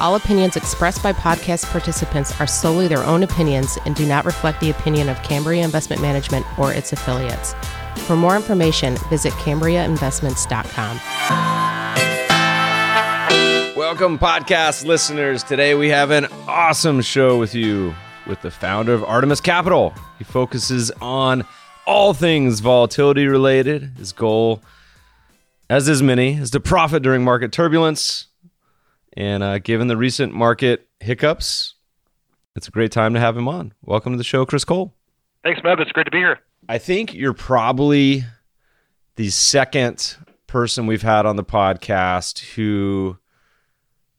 All opinions expressed by podcast participants are solely their own opinions and do not reflect the opinion of Cambria Investment Management or its affiliates. For more information, visit CambriaInvestments.com. Welcome, podcast listeners. Today we have an awesome show with you with the founder of Artemis Capital. He focuses on all things volatility related. His goal, as is many, is to profit during market turbulence and uh, given the recent market hiccups, it's a great time to have him on. Welcome to the show, Chris Cole. Thanks, Meb. It's great to be here. I think you're probably the second person we've had on the podcast who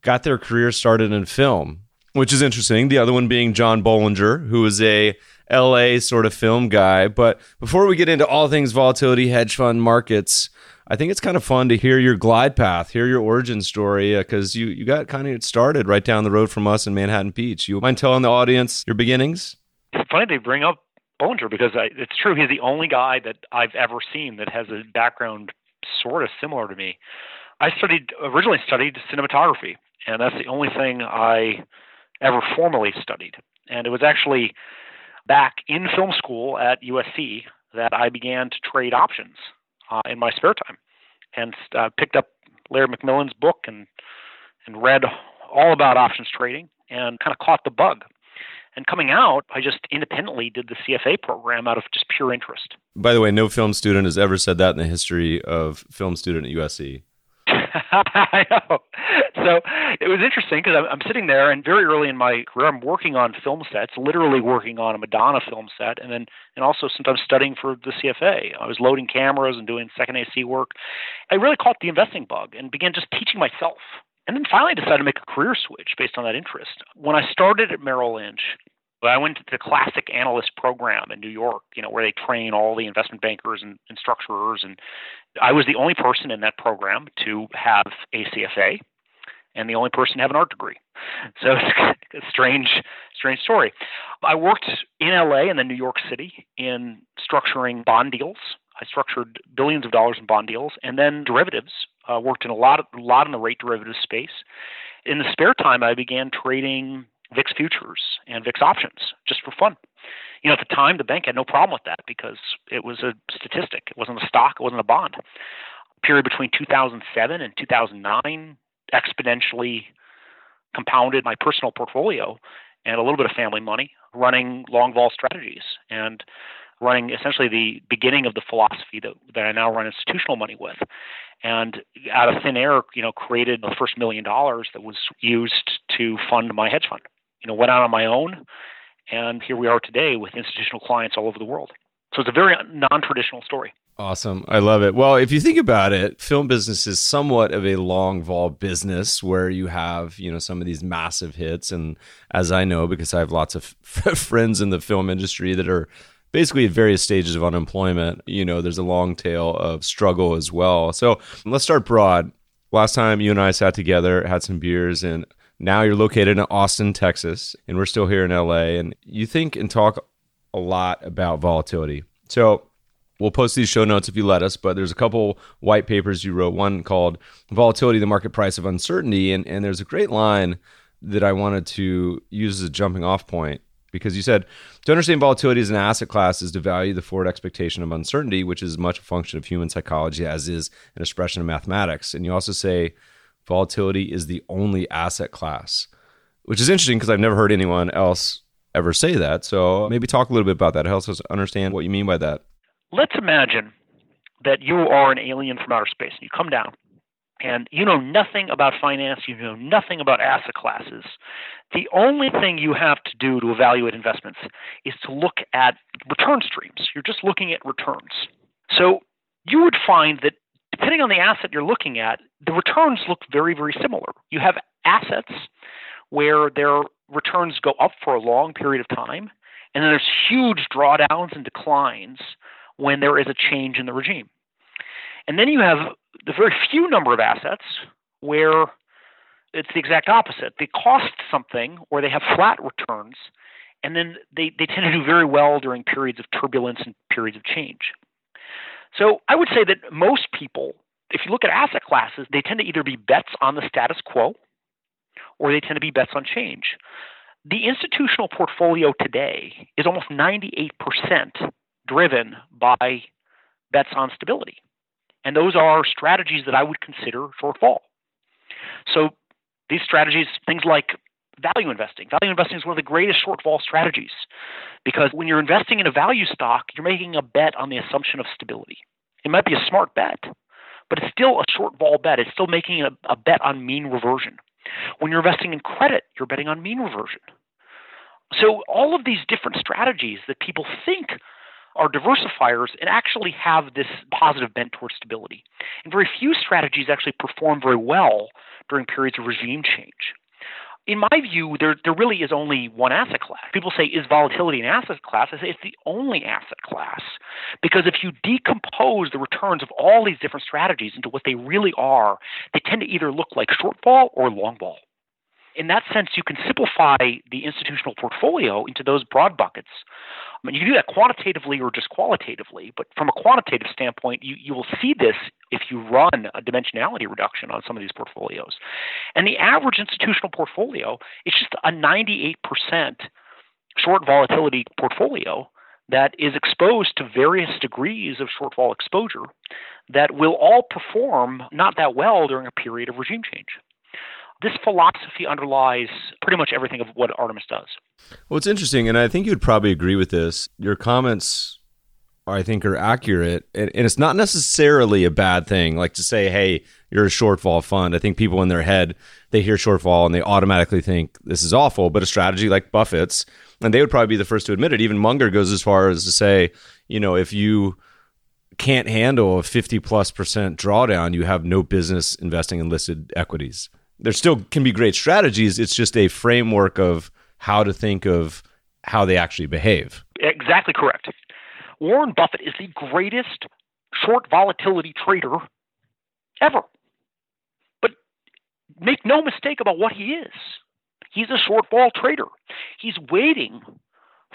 got their career started in film, which is interesting. The other one being John Bollinger, who is a LA sort of film guy. But before we get into all things volatility, hedge fund markets, I think it's kind of fun to hear your glide path, hear your origin story, because uh, you you got kind of started right down the road from us in Manhattan Beach. You mind telling the audience your beginnings? It's funny they bring up Bollinger because I, it's true he's the only guy that I've ever seen that has a background sort of similar to me. I studied originally studied cinematography, and that's the only thing I ever formally studied. And it was actually back in film school at USC that I began to trade options uh, in my spare time, and uh, picked up Larry McMillan's book and and read all about options trading and kind of caught the bug. And coming out, I just independently did the CFA program out of just pure interest. By the way, no film student has ever said that in the history of film student at USC. I know. So it was interesting because I'm, I'm sitting there, and very early in my career, I'm working on film sets, literally working on a Madonna film set, and then and also sometimes studying for the CFA. I was loading cameras and doing second AC work. I really caught the investing bug and began just teaching myself. And then finally decided to make a career switch based on that interest. When I started at Merrill Lynch, I went to the classic analyst program in New York, you know, where they train all the investment bankers and, and structurers. And I was the only person in that program to have a CFA and the only person to have an art degree. So it's a strange, strange story. I worked in LA and then New York City in structuring bond deals. I structured billions of dollars in bond deals and then derivatives. Uh, worked in a lot, of, a lot in the rate derivative space. In the spare time, I began trading VIX futures and VIX options just for fun. You know, at the time, the bank had no problem with that because it was a statistic. It wasn't a stock. It wasn't a bond. Period between 2007 and 2009 exponentially compounded my personal portfolio and a little bit of family money running long vol strategies and running essentially the beginning of the philosophy that, that I now run institutional money with. And out of thin air, you know, created the first million dollars that was used to fund my hedge fund you know, went out on my own, and here we are today with institutional clients all over the world. So it's a very non-traditional story. Awesome. I love it. Well, if you think about it, film business is somewhat of a long vol business where you have, you know, some of these massive hits. And as I know, because I have lots of friends in the film industry that are basically at various stages of unemployment, you know, there's a long tail of struggle as well. So let's start broad. Last time you and I sat together, had some beers, and now you're located in Austin, Texas, and we're still here in LA. And you think and talk a lot about volatility. So we'll post these show notes if you let us, but there's a couple white papers you wrote, one called Volatility, the Market Price of Uncertainty. And, and there's a great line that I wanted to use as a jumping off point because you said to understand volatility as an asset class is to value the forward expectation of uncertainty, which is much a function of human psychology as is an expression of mathematics. And you also say volatility is the only asset class, which is interesting because I've never heard anyone else ever say that. So maybe talk a little bit about that. Help us understand what you mean by that. Let's imagine that you are an alien from outer space and you come down and you know nothing about finance, you know nothing about asset classes. The only thing you have to do to evaluate investments is to look at return streams. You're just looking at returns. So you would find that depending on the asset you're looking at, the returns look very, very similar. You have assets where their returns go up for a long period of time, and then there's huge drawdowns and declines when there is a change in the regime. And then you have the very few number of assets where it's the exact opposite. They cost something or they have flat returns, and then they, they tend to do very well during periods of turbulence and periods of change. So I would say that most people, if you look at asset classes, they tend to either be bets on the status quo or they tend to be bets on change. The institutional portfolio today is almost 98% driven by bets on stability. And those are strategies that I would consider short vol. So these strategies, things like value investing. Value investing is one of the greatest short vol strategies because when you're investing in a value stock, you're making a bet on the assumption of stability. It might be a smart bet, but it's still a short vol bet. It's still making a, a bet on mean reversion. When you're investing in credit, you're betting on mean reversion. So all of these different strategies that people think are diversifiers and actually have this positive bent towards stability. And very few strategies actually perform very well during periods of regime change. In my view, there, there really is only one asset class. People say, is volatility an asset class? I say it's the only asset class. Because if you decompose the returns of all these different strategies into what they really are, they tend to either look like short vol or long vol in that sense, you can simplify the institutional portfolio into those broad buckets. I mean, you can do that quantitatively or just qualitatively, but from a quantitative standpoint, you, you will see this if you run a dimensionality reduction on some of these portfolios. And the average institutional portfolio is just a 98% short volatility portfolio that is exposed to various degrees of short vol exposure that will all perform not that well during a period of regime change this philosophy underlies pretty much everything of what Artemis does. Well, it's interesting, and I think you'd probably agree with this. Your comments, I think, are accurate, and, and it's not necessarily a bad thing. Like to say, "Hey, you're a short vol fund." I think people in their head they hear short vol and they automatically think this is awful. But a strategy like Buffett's, and they would probably be the first to admit it. Even Munger goes as far as to say, you know, if you can't handle a 50 plus percent drawdown, you have no business investing in listed equities there still can be great strategies. It's just a framework of how to think of how they actually behave. Exactly correct. Warren Buffett is the greatest short volatility trader ever. But make no mistake about what he is. He's a short vol trader. He's waiting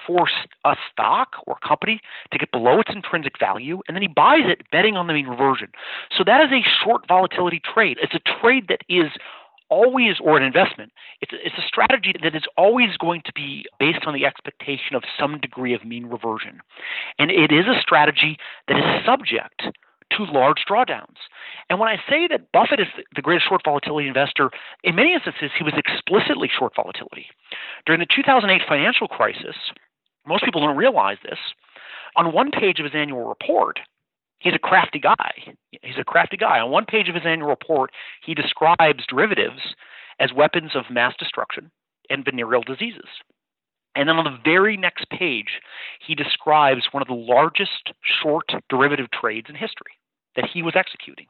for a stock or company to get below its intrinsic value, and then he buys it betting on the mean reversion. So that is a short volatility trade. It's a trade that is always, or an investment, it's, it's a strategy that is always going to be based on the expectation of some degree of mean reversion. And it is a strategy that is subject to large drawdowns. And when I say that Buffett is the greatest short volatility investor, in many instances, he was explicitly short volatility. During the 2008 financial crisis, most people don't realize this. On one page of his annual report, he's a crafty guy. He's a crafty guy. On one page of his annual report, he describes derivatives as weapons of mass destruction and venereal diseases. And then on the very next page, he describes one of the largest short derivative trades in history that he was executing.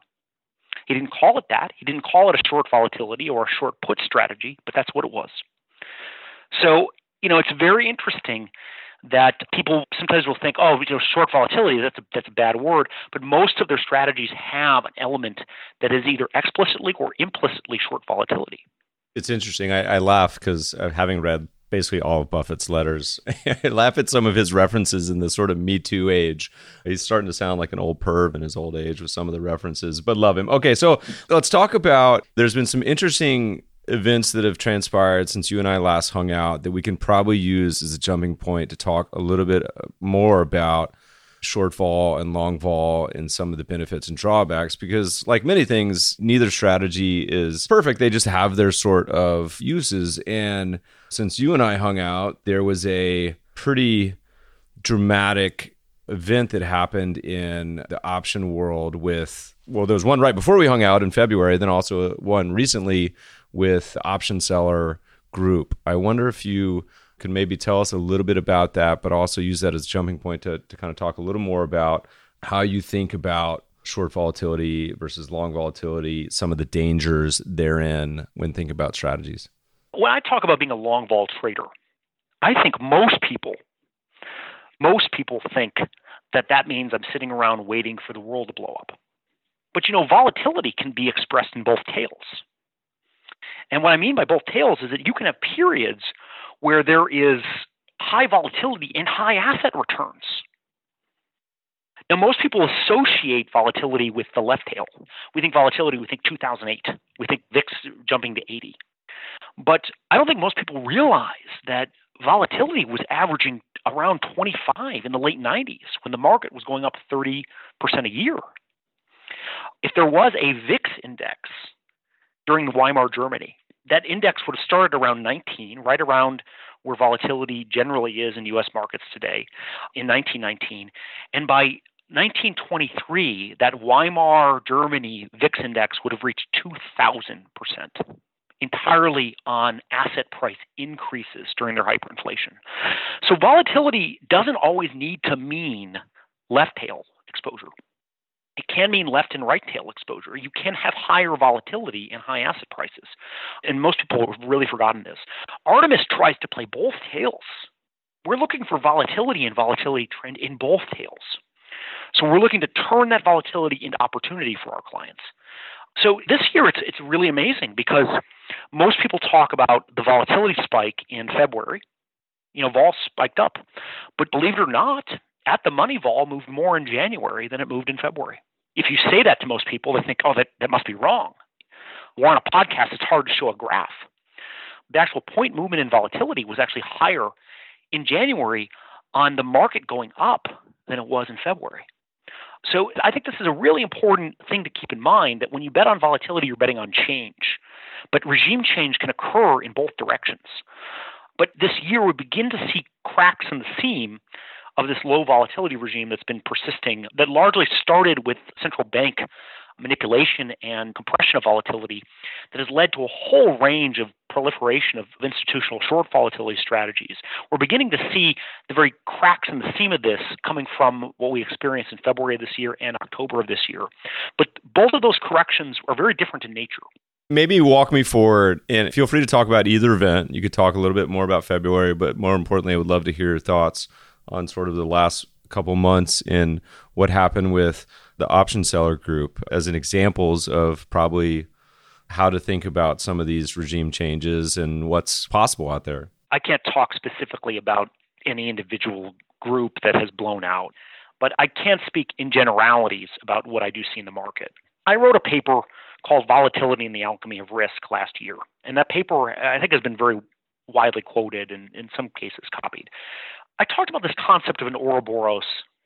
He didn't call it that. He didn't call it a short volatility or a short put strategy, but that's what it was. So, you know, it's very interesting that people sometimes will think, oh, you know, short volatility, that's a, that's a bad word. But most of their strategies have an element that is either explicitly or implicitly short volatility. It's interesting. I, I laugh because uh, having read basically all of Buffett's letters, I laugh at some of his references in the sort of Me Too age. He's starting to sound like an old perv in his old age with some of the references, but love him. Okay, so let's talk about. There's been some interesting events that have transpired since you and I last hung out that we can probably use as a jumping point to talk a little bit more about short vol and long vol and some of the benefits and drawbacks because like many things neither strategy is perfect. They just have their sort of uses. And since you and I hung out there was a pretty dramatic event that happened in the option world with well there was one right before we hung out in February then also one recently with Option Seller Group. I wonder if you could maybe tell us a little bit about that, but also use that as a jumping point to, to kind of talk a little more about how you think about short volatility versus long volatility, some of the dangers therein when thinking about strategies. when I talk about being a long vol trader, I think most people, most people think that that means I'm sitting around waiting for the world to blow up. But you know, volatility can be expressed in both tails. And what I mean by both tails is that you can have periods where there is high volatility and high asset returns. Now, most people associate volatility with the left tail. We think volatility, we think 2008. We think VIX jumping to 80. But I don't think most people realize that volatility was averaging around 25 in the late 90s when the market was going up 30% a year. If there was a VIX index during Weimar Germany, that index would have started around 19, right around where volatility generally is in US markets today in 1919. And by 1923, that Weimar Germany VIX index would have reached 2,000%, entirely on asset price increases during their hyperinflation. So volatility doesn't always need to mean left tail exposure. It can mean left and right tail exposure. You can have higher volatility and high asset prices. And most people have really forgotten this. Artemis tries to play both tails. We're looking for volatility and volatility trend in both tails. So we're looking to turn that volatility into opportunity for our clients. So this year it's it's really amazing because most people talk about the volatility spike in February. You know, vol spiked up. But believe it or not, at the money vol moved more in January than it moved in February. If you say that to most people, they think, oh, that, that must be wrong. Or on a podcast, it's hard to show a graph. The actual point movement in volatility was actually higher in January on the market going up than it was in February. So I think this is a really important thing to keep in mind that when you bet on volatility, you're betting on change. But regime change can occur in both directions. But this year, we begin to see cracks in the seam of this low volatility regime that's been persisting, that largely started with central bank manipulation and compression of volatility that has led to a whole range of proliferation of institutional short volatility strategies. We're beginning to see the very cracks in the seam of this coming from what we experienced in February of this year and October of this year. But both of those corrections are very different in nature. Maybe walk me forward and feel free to talk about either event. You could talk a little bit more about February, but more importantly, I would love to hear your thoughts on sort of the last couple months in what happened with the option seller group as an examples of probably how to think about some of these regime changes and what's possible out there. I can't talk specifically about any individual group that has blown out, but I can speak in generalities about what I do see in the market. I wrote a paper called Volatility and the Alchemy of Risk last year, and that paper I think has been very widely quoted and in some cases copied. I talked about this concept of an Ouroboros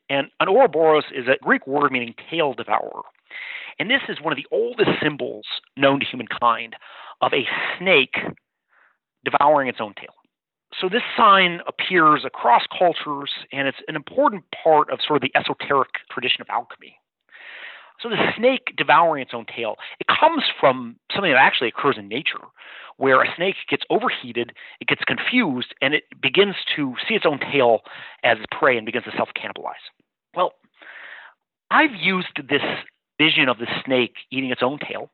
and an Ouroboros is a Greek word meaning tail devourer. And this is one of the oldest symbols known to humankind of a snake devouring its own tail. So this sign appears across cultures, and it's an important part of sort of the esoteric tradition of alchemy. So the snake devouring its own tail, it comes from something that actually occurs in nature, where a snake gets overheated, it gets confused, and it begins to see its own tail as prey and begins to self cannibalize. Well, I've used this vision of the snake eating its own tail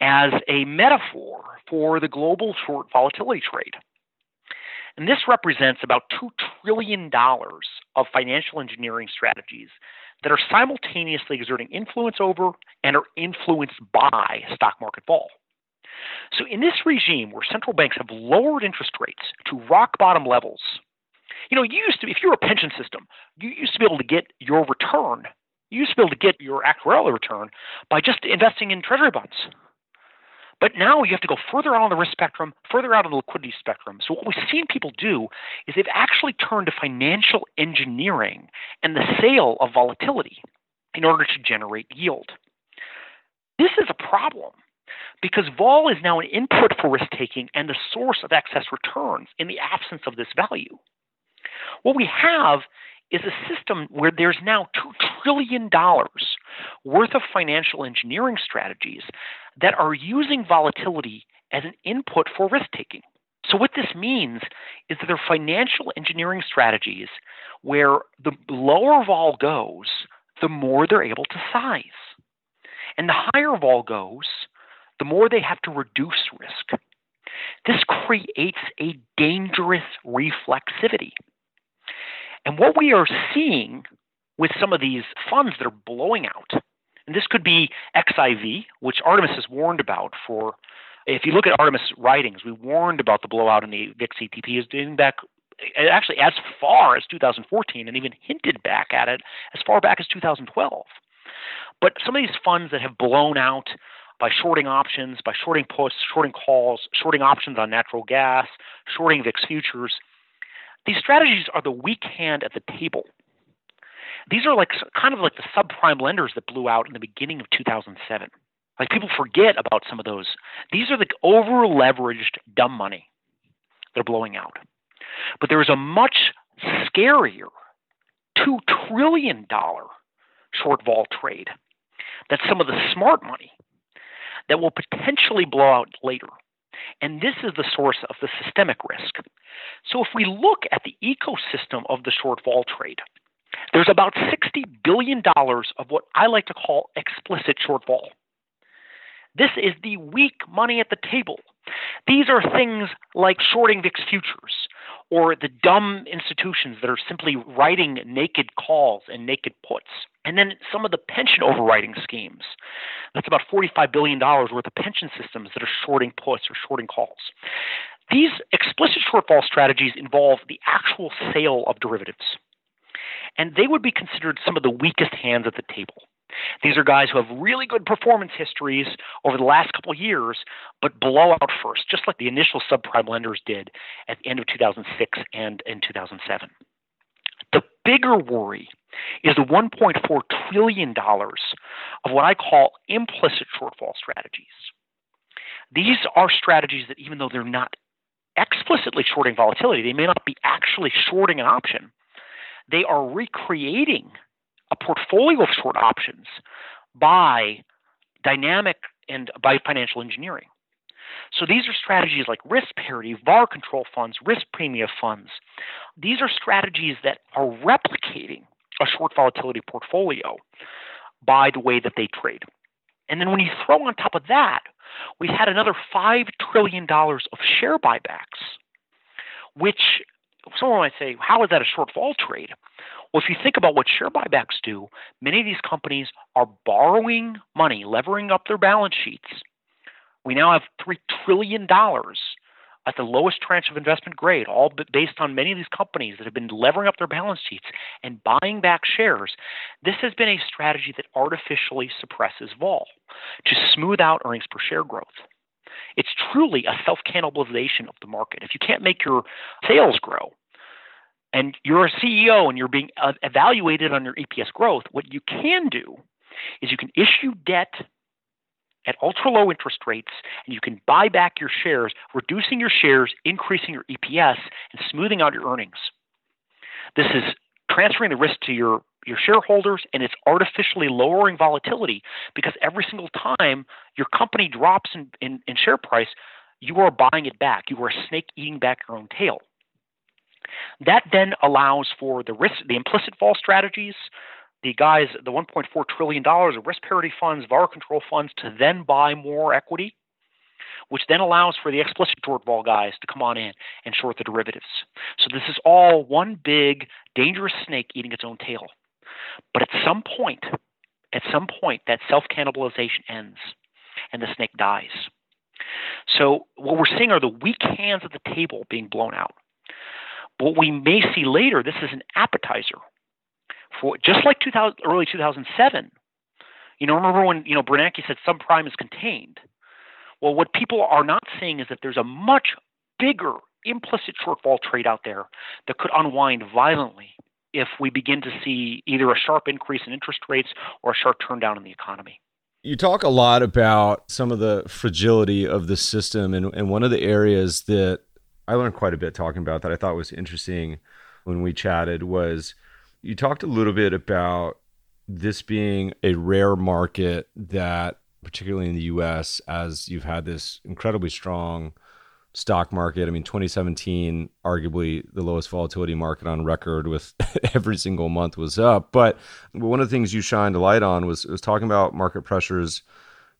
as a metaphor for the global short volatility trade. And this represents about $2 trillion of financial engineering strategies that are simultaneously exerting influence over and are influenced by stock market vol. So, in this regime where central banks have lowered interest rates to rock bottom levels, you know, you used to, if you're a pension system, you used to be able to get your return. You used to be able to get your actuarial return by just investing in treasury bonds. But now you have to go further out on the risk spectrum, further out on the liquidity spectrum. So what we've seen people do is they've actually turned to financial engineering and the sale of volatility in order to generate yield. This is a problem because vol is now an input for risk taking and the source of excess returns in the absence of this value. What we have is a system where there's now $2 trillion worth of financial engineering strategies that are using volatility as an input for risk taking. So, what this means is that they're financial engineering strategies where the lower vol goes, the more they're able to size. And the higher vol goes, the more they have to reduce risk. This creates a dangerous reflexivity. And what we are seeing with some of these funds that are blowing out, and this could be XIV, which Artemis has warned about for. If you look at Artemis writings, we warned about the blowout in the VIX ETP is dating back eh, actually as far as 2014 and even hinted back at it as far back as 2012. But some of these funds that have blown out by shorting options, by shorting puts, shorting calls, shorting options on natural gas, shorting VIX futures, these strategies are the weak hand at the table. These are like kind of like the subprime lenders that blew out in the beginning of 2007. Like people forget about some of those. These are the over leveraged dumb money that are blowing out. But there is a much scarier $2 trillion short vol trade that's some of the smart money that will potentially blow out later. And this is the source of the systemic risk. So if we look at the ecosystem of the short vol trade, there's about $60 billion of what I like to call explicit short vol. This is the weak money at the table. These are things like shorting VIX futures or the dumb institutions that are simply writing naked calls and naked puts. And then some of the pension overwriting schemes. That's about $45 billion worth of pension systems that are shorting puts or shorting calls. These explicit short vol strategies involve the actual sale of derivatives. And they would be considered some of the weakest hands at the table. These are guys who have really good performance histories over the last couple years, but blow out first, just like the initial subprime lenders did at the end of 2006 and in 2007. The bigger worry is the $1.4 trillion of what I call implicit short vol strategies. These are strategies that, even though they're not explicitly shorting volatility, they may not be actually shorting an option. They are recreating a portfolio of short options by dynamic and by financial engineering. So these are strategies like risk parity, VAR control funds, risk premia funds. These are strategies that are replicating a short volatility portfolio by the way that they trade. And then when you throw on top of that, we've had another $5 trillion of share buybacks, which someone might say, how is that a short vol trade? Well, if you think about what share buybacks do, many of these companies are borrowing money, levering up their balance sheets. We now have $3 trillion at the lowest tranche of investment grade, all based on many of these companies that have been levering up their balance sheets and buying back shares. This has been a strategy that artificially suppresses vol to smooth out earnings per share growth. It's truly a self cannibalization of the market. If you can't make your sales grow, and you're a CEO and you're being uh, evaluated on your EPS growth, what you can do is you can issue debt at ultra low interest rates and you can buy back your shares, reducing your shares, increasing your EPS, and smoothing out your earnings. This is transferring the risk to your, your shareholders and it's artificially lowering volatility because every single time your company drops in, in, in share price, you are buying it back. You are a snake eating back your own tail. That then allows for the risk, the implicit vol strategies, the guys, the 1.4 trillion dollars of risk parity funds, VAR control funds, to then buy more equity, which then allows for the explicit short vol guys to come on in and short the derivatives. So this is all one big dangerous snake eating its own tail. But at some point, at some point, that self cannibalization ends, and the snake dies. So what we're seeing are the weak hands at the table being blown out. What we may see later, this is an appetizer for just like 2000, early 2007. You know, remember when you know Bernanke said subprime is contained. Well, what people are not seeing is that there's a much bigger implicit short vol trade out there that could unwind violently if we begin to see either a sharp increase in interest rates or a sharp turn down in the economy. You talk a lot about some of the fragility of the system, and, and one of the areas that I learned quite a bit talking about that I thought was interesting when we chatted was you talked a little bit about this being a rare market that particularly in the US as you've had this incredibly strong stock market. I mean 2017 arguably the lowest volatility market on record with every single month was up, but one of the things you shined a light on was was talking about market pressures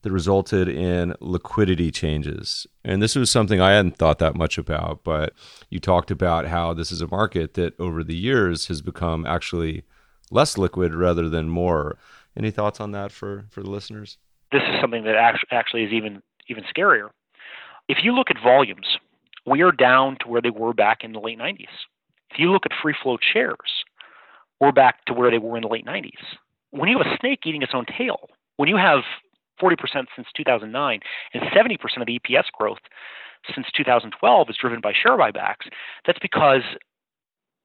that resulted in liquidity changes. And this was something I hadn't thought that much about, but you talked about how this is a market that over the years has become actually less liquid rather than more. Any thoughts on that for, for the listeners? This is something that actually is even even scarier. If you look at volumes, we are down to where they were back in the late 90s. If you look at free float shares, we're back to where they were in the late 90s. When you have a snake eating its own tail, when you have 40% since 2009 and 70% of the EPS growth since 2012 is driven by share buybacks, that's because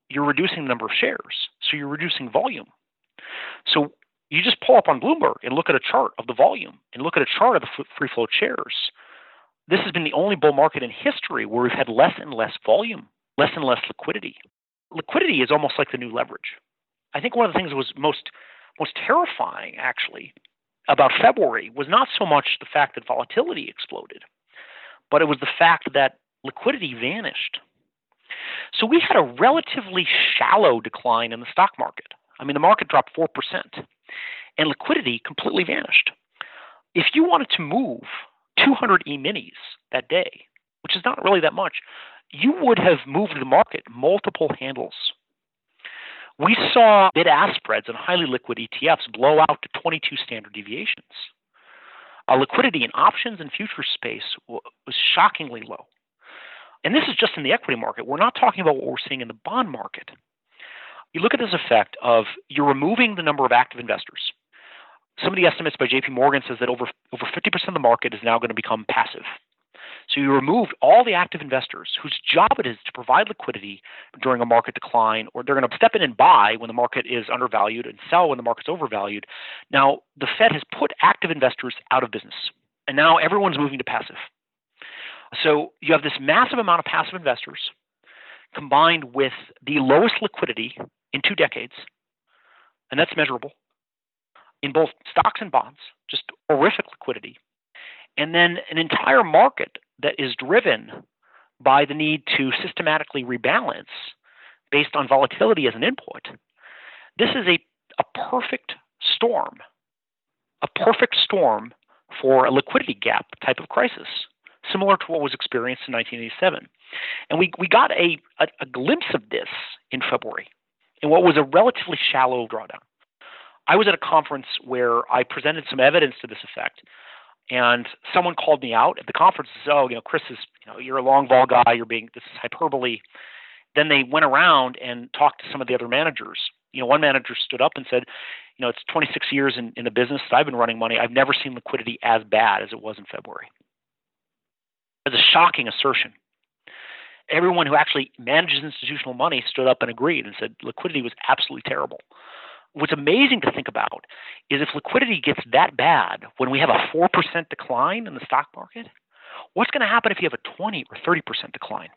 you're reducing the number of shares. So you're reducing volume. So you just pull up on Bloomberg and look at a chart of the volume and look at a chart of the free float shares. This has been the only bull market in history where we've had less and less volume, less and less liquidity. Liquidity is almost like the new leverage. I think one of the things that was most most terrifying actually about February was not so much the fact that volatility exploded, but it was the fact that liquidity vanished. So we had a relatively shallow decline in the stock market. I mean, the market dropped 4%, and liquidity completely vanished. If you wanted to move 200 E minis that day, which is not really that much, you would have moved the market multiple handles. We saw bid ask spreads on highly liquid ETFs blow out to 22 standard deviations. Our liquidity in options and futures space was shockingly low. And this is just in the equity market. We're not talking about what we're seeing in the bond market. You look at this effect of you're removing the number of active investors. Some of the estimates by JP Morgan says that over over 50% of the market is now going to become passive. So you removed all the active investors whose job it is to provide liquidity during a market decline, or they're going to step in and buy when the market is undervalued and sell when the market's overvalued. Now, the Fed has put active investors out of business, and now everyone's moving to passive. So you have this massive amount of passive investors combined with the lowest liquidity in two decades, and that's measurable in both stocks and bonds, just horrific liquidity. And then an entire market that is driven by the need to systematically rebalance based on volatility as an input. This is a, a perfect storm, a perfect storm for a liquidity gap type of crisis, similar to what was experienced in 1987. And we, we got a, a, a glimpse of this in February in what was a relatively shallow drawdown. I was at a conference where I presented some evidence to this effect and someone called me out at the conference and said, "Oh, you know, Chris is, you know, you're a long vol guy. You're being this is hyperbole." Then they went around and talked to some of the other managers. You know, one manager stood up and said, "You know, it's 26 years in, in the business that I've been running money. I've never seen liquidity as bad as it was in February." It's a shocking assertion. Everyone who actually manages institutional money stood up and agreed and said liquidity was absolutely terrible what's amazing to think about is if liquidity gets that bad when we have a 4% decline in the stock market, what's going to happen if you have a 20 or 30% decline?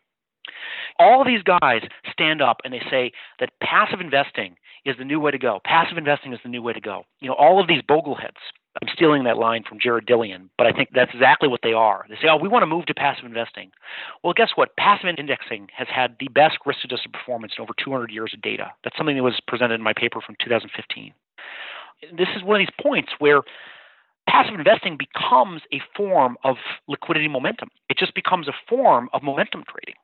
All these guys stand up and they say that passive investing is the new way to go. Passive investing is the new way to go. You know, all of these bogleheads I'm stealing that line from Jared Dillian, but I think that's exactly what they are. They say, oh, we want to move to passive investing. Well, guess what? Passive indexing has had the best risk adjusted performance in over 200 years of data. That's something that was presented in my paper from 2015. This is one of these points where passive investing becomes a form of liquidity momentum. It just becomes a form of momentum trading.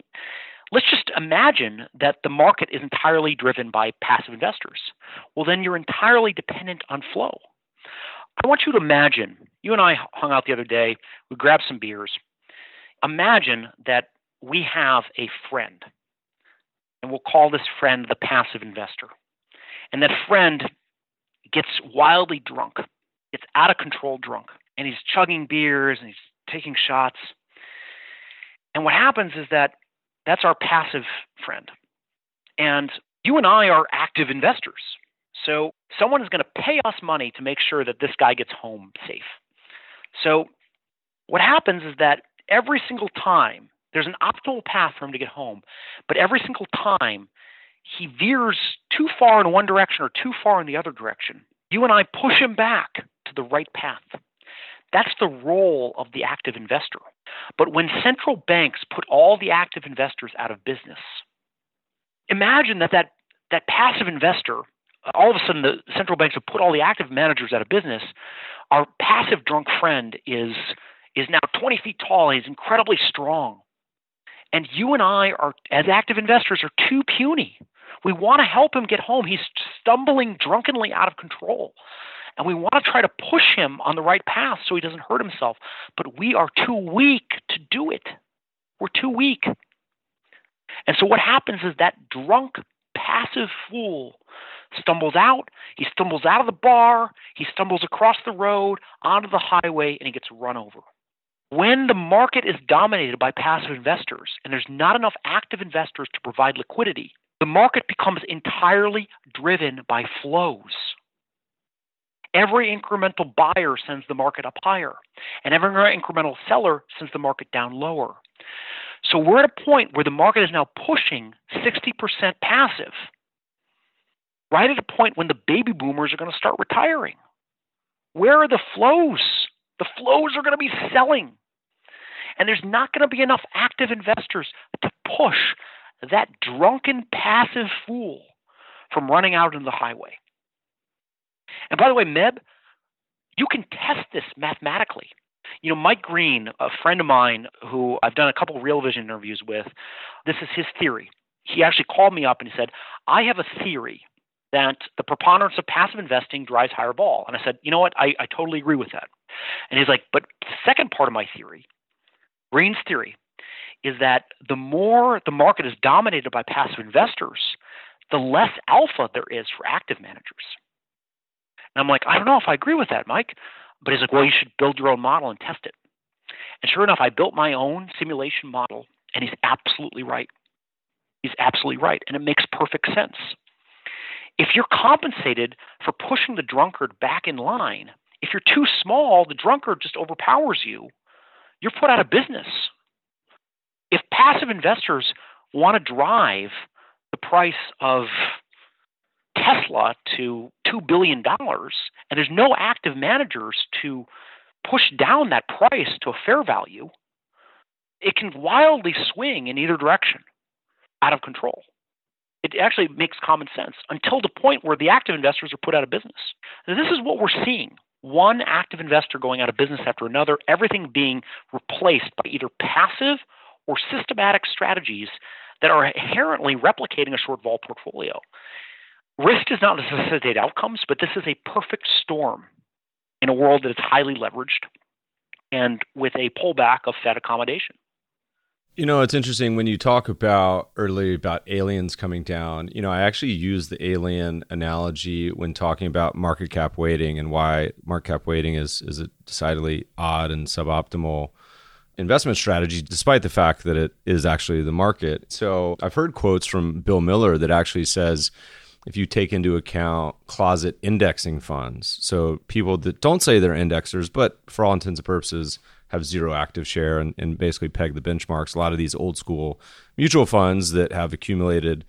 Let's just imagine that the market is entirely driven by passive investors. Well, then you're entirely dependent on flow. I want you to imagine, you and I hung out the other day, we grabbed some beers. Imagine that we have a friend, and we'll call this friend the passive investor. And that friend gets wildly drunk, gets out of control drunk, and he's chugging beers and he's taking shots. And what happens is that that's our passive friend. And you and I are active investors. So someone is going to pay us money to make sure that this guy gets home safe. So what happens is that every single time there's an optimal path for him to get home, but every single time he veers too far in one direction or too far in the other direction, you and I push him back to the right path. That's the role of the active investor. But when central banks put all the active investors out of business, imagine that that, that passive investor all of a sudden the central banks have put all the active managers out of business. our passive drunk friend is is now 20 feet tall he's incredibly strong. And you and I are, as active investors, are too puny. We want to help him get home. He's stumbling drunkenly out of control. And we want to try to push him on the right path so he doesn't hurt himself. But we are too weak to do it. We're too weak. And so what happens is that drunk, passive fool stumbles out. He stumbles out of the bar. He stumbles across the road onto the highway and he gets run over. When the market is dominated by passive investors and there's not enough active investors to provide liquidity, the market becomes entirely driven by flows. Every incremental buyer sends the market up higher, and every incremental seller sends the market down lower. So we're at a point where the market is now pushing 60% passive, right at a point when the baby boomers are going to start retiring. Where are the flows? The flows are going to be selling. And there's not going to be enough active investors to push that drunken, passive fool from running out into the highway. And by the way, Meb, you can test this mathematically. You know, Mike Green, a friend of mine who I've done a couple Real Vision interviews with, this is his theory. He actually called me up and he said, I have a theory that the preponderance of passive investing drives higher vol. And I said, you know what? I, I totally agree with that. And he's like, but the second part of my theory, Green's theory, is that the more the market is dominated by passive investors, the less alpha there is for active managers. And I'm like, I don't know if I agree with that, Mike. But he's like, well, you should build your own model and test it. And sure enough, I built my own simulation model, and he's absolutely right. He's absolutely right. And it makes perfect sense. If you're compensated for pushing the drunkard back in line, if you're too small, the drunkard just overpowers you, you're put out of business. If passive investors want to drive the price of Tesla to $2 billion, and there's no active managers to push down that price to a fair value, it can wildly swing in either direction out of control. It actually makes common sense until the point where the active investors are put out of business. And this is what we're seeing one active investor going out of business after another, everything being replaced by either passive or systematic strategies that are inherently replicating a short vol portfolio. Risk does not necessitate outcomes, but this is a perfect storm in a world that is highly leveraged and with a pullback of Fed accommodation. You know, it's interesting when you talk about earlier about aliens coming down. You know, I actually use the alien analogy when talking about market cap weighting and why market cap weighting is is a decidedly odd and suboptimal investment strategy, despite the fact that it is actually the market. So I've heard quotes from Bill Miller that actually says if you take into account closet indexing funds. So people that don't say they're indexers, but for all intents and purposes have zero active share and, and basically peg the benchmarks. A lot of these old school mutual funds that have accumulated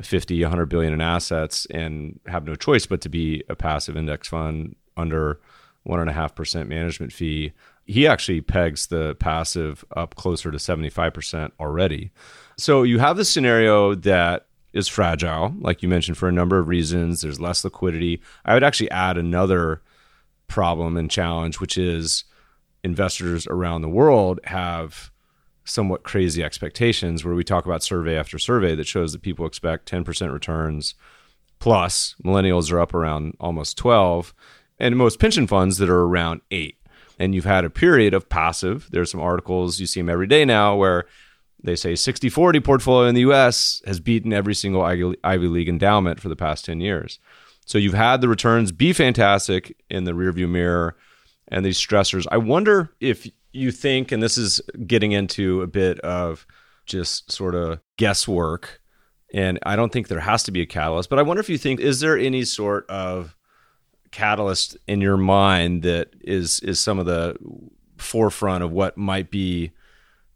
50, 100 billion in assets and have no choice but to be a passive index fund under one and a half percent management fee. He actually pegs the passive up closer to 75% already. So you have this scenario that is fragile, like you mentioned, for a number of reasons. There's less liquidity. I would actually add another problem and challenge, which is investors around the world have somewhat crazy expectations where we talk about survey after survey that shows that people expect 10% returns plus millennials are up around almost 12 and most pension funds that are around 8 and you've had a period of passive there's some articles you see them every day now where they say 60 40 portfolio in the US has beaten every single Ivy League endowment for the past 10 years. So you've had the returns be fantastic in the rearview mirror and these stressors. I wonder if you think, and this is getting into a bit of just sort of guesswork, and I don't think there has to be a catalyst, but I wonder if you think, is there any sort of catalyst in your mind that is is some of the forefront of what might be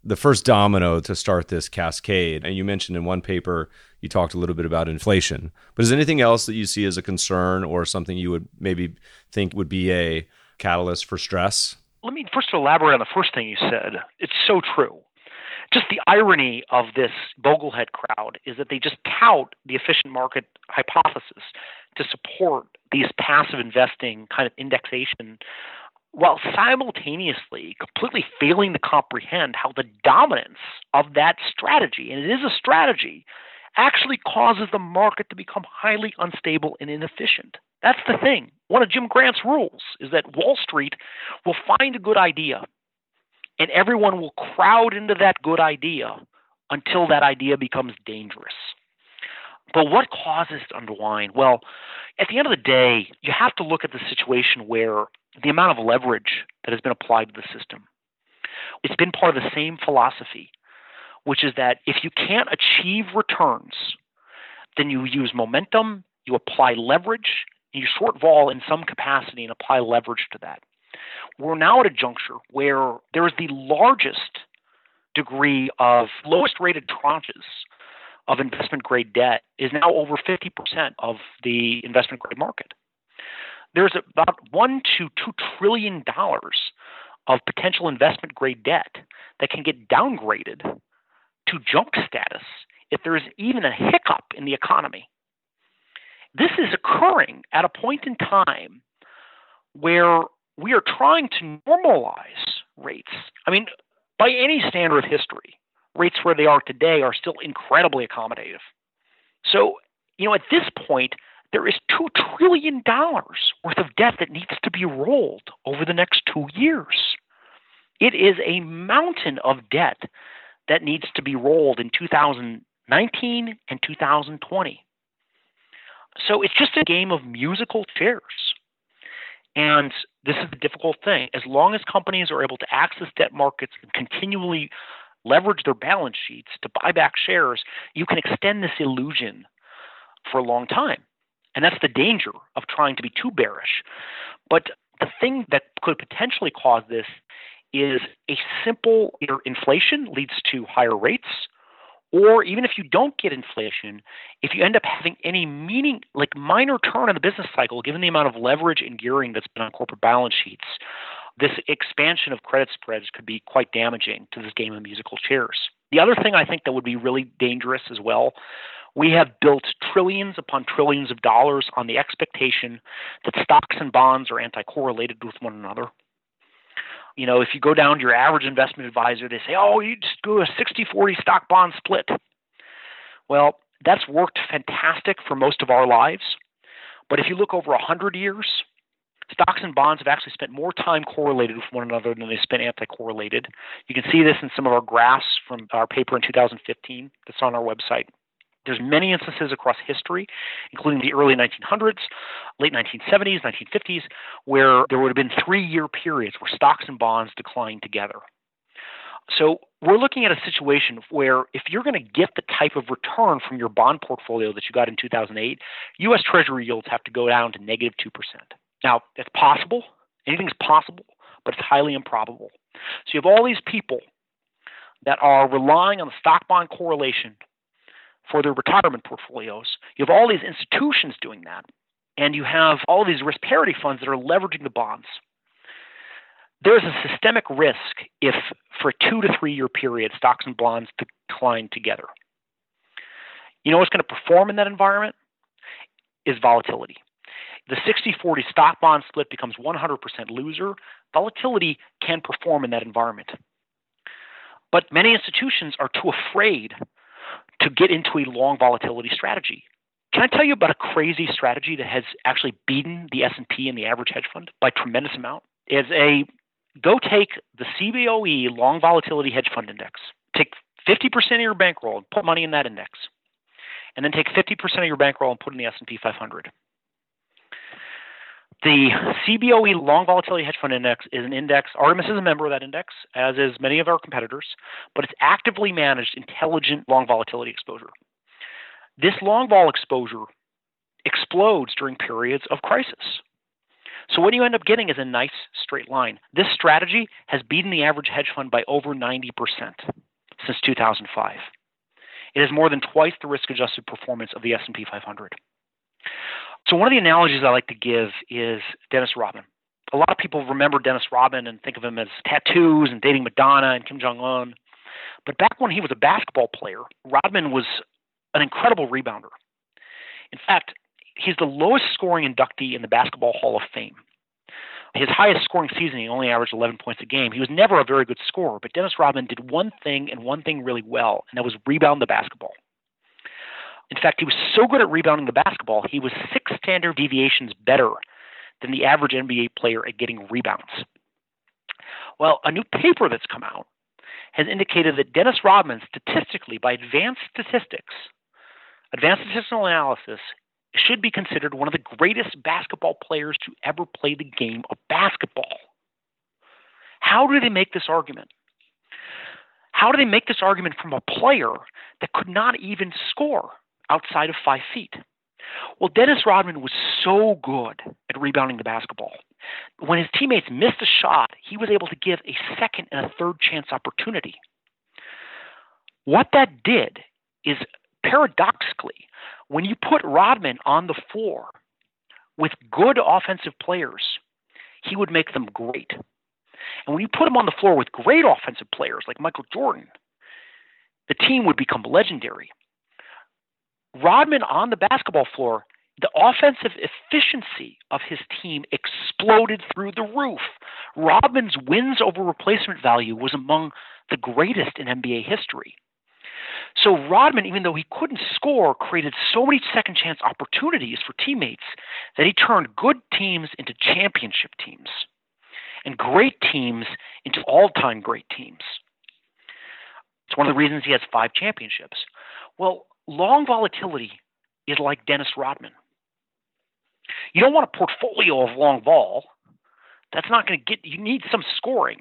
the first domino to start this cascade. And you mentioned in one paper, you talked a little bit about inflation. But is anything else that you see as a concern or something you would maybe think would be a catalyst for stress? Let me first elaborate on the first thing you said. It's so true. Just the irony of this Boglehead crowd is that they just tout the efficient market hypothesis to support these passive investing kind of indexation while simultaneously completely failing to comprehend how the dominance of that strategy, and it is a strategy, actually causes the market to become highly unstable and inefficient. That's the thing. One of Jim Grant's rules is that Wall Street will find a good idea and everyone will crowd into that good idea until that idea becomes dangerous. But what causes it to unwind? Well, at the end of the day, you have to look at the situation where the amount of leverage that has been applied to the system. It's been part of the same philosophy, which is that if you can't achieve returns, then you use momentum, you apply leverage, you short vol in some capacity and apply leverage to that. We're now at a juncture where there is the largest degree of lowest rated tranches of investment grade debt is now over 50% of the investment grade market. There's about one to two trillion dollars of potential investment grade debt that can get downgraded to junk status if there is even a hiccup in the economy. This is occurring at a point in time where we are trying to normalize rates. I mean, by any standard of history, rates where they are today are still incredibly accommodative. So, you know, at this point, there is $2 trillion worth of debt that needs to be rolled over the next two years. It is a mountain of debt that needs to be rolled in 2019 and 2020. So it's just a game of musical chairs. And this is the difficult thing. As long as companies are able to access debt markets and continually leverage their balance sheets to buy back shares, you can extend this illusion for a long time. And that's the danger of trying to be too bearish. But the thing that could potentially cause this is a simple either inflation leads to higher rates or even if you don't get inflation, if you end up having any meaning, like minor turn in the business cycle, given the amount of leverage and gearing that's been on corporate balance sheets, this expansion of credit spreads could be quite damaging to this game of musical chairs. The other thing I think that would be really dangerous as well, we have built trillions upon trillions of dollars on the expectation that stocks and bonds are anti correlated with one another. You know, if you go down to your average investment advisor, they say, oh, you just do a 60 40 stock bond split. Well, that's worked fantastic for most of our lives. But if you look over 100 years, stocks and bonds have actually spent more time correlated with one another than they spent anti correlated. You can see this in some of our graphs from our paper in 2015 that's on our website. There's many instances across history, including the early 1900s, late 1970s, 1950s, where there would have been three-year periods where stocks and bonds declined together. So we're looking at a situation where if you're going to get the type of return from your bond portfolio that you got in 2008, U.S. Treasury yields have to go down to negative 2%. Now, it's possible. Anything's possible, but it's highly improbable. So you have all these people that are relying on the stock bond correlation for their retirement portfolios. You have all these institutions doing that, and you have all these risk parity funds that are leveraging the bonds. There's a systemic risk if, for a two to three year period, stocks and bonds decline together. You know what's going to perform in that environment? Is volatility. The 60 40 stock bond split becomes 100% loser. Volatility can perform in that environment. But many institutions are too afraid to get into a long volatility strategy. Can I tell you about a crazy strategy that has actually beaten the S&P and the average hedge fund by tremendous amount? Is a go take the CBOE long volatility hedge fund index. Take 50% of your bankroll and put money in that index. And then take 50% of your bankroll and put in the S&P 500. The CBOE Long Volatility Hedge Fund Index is an index. Artemis is a member of that index, as is many of our competitors, but it's actively managed intelligent long volatility exposure. This long vol exposure explodes during periods of crisis. So what you end up getting is a nice straight line. This strategy has beaten the average hedge fund by over 90% since 2005. It has more than twice the risk-adjusted performance of the S&P 500. So one of the analogies I like to give is Dennis Rodman. A lot of people remember Dennis Rodman and think of him as tattoos and dating Madonna and Kim Jong Un. But back when he was a basketball player, Rodman was an incredible rebounder. In fact, he's the lowest scoring inductee in the Basketball Hall of Fame. his highest scoring season, he only averaged 11 points a game. He was never a very good scorer, but Dennis Rodman did one thing and one thing really well, and that was rebound the basketball. In fact, he was so good at rebounding the basketball, he was six standard deviations better than the average NBA player at getting rebounds. Well, a new paper that's come out has indicated that Dennis Rodman, statistically, by advanced statistics, advanced statistical analysis, should be considered one of the greatest basketball players to ever play the game of basketball. How do they make this argument? How do they make this argument from a player that could not even score outside of five feet? Well, Dennis Rodman was so good at rebounding the basketball. When his teammates missed a shot, he was able to give a second and a third chance opportunity. What that did is paradoxically, when you put Rodman on the floor with good offensive players, he would make them great. And when you put him on the floor with great offensive players like Michael Jordan, the team would become legendary. Rodman on the basketball floor, the offensive efficiency of his team exploded through the roof. Rodman's wins over replacement value was among the greatest in NBA history. So Rodman, even though he couldn't score, created so many second chance opportunities for teammates that he turned good teams into championship teams and great teams into all time great teams. It's one of the reasons he has five championships. Well, long volatility is like Dennis Rodman. You don't want a portfolio of long vol. That's not going to get you need some scoring.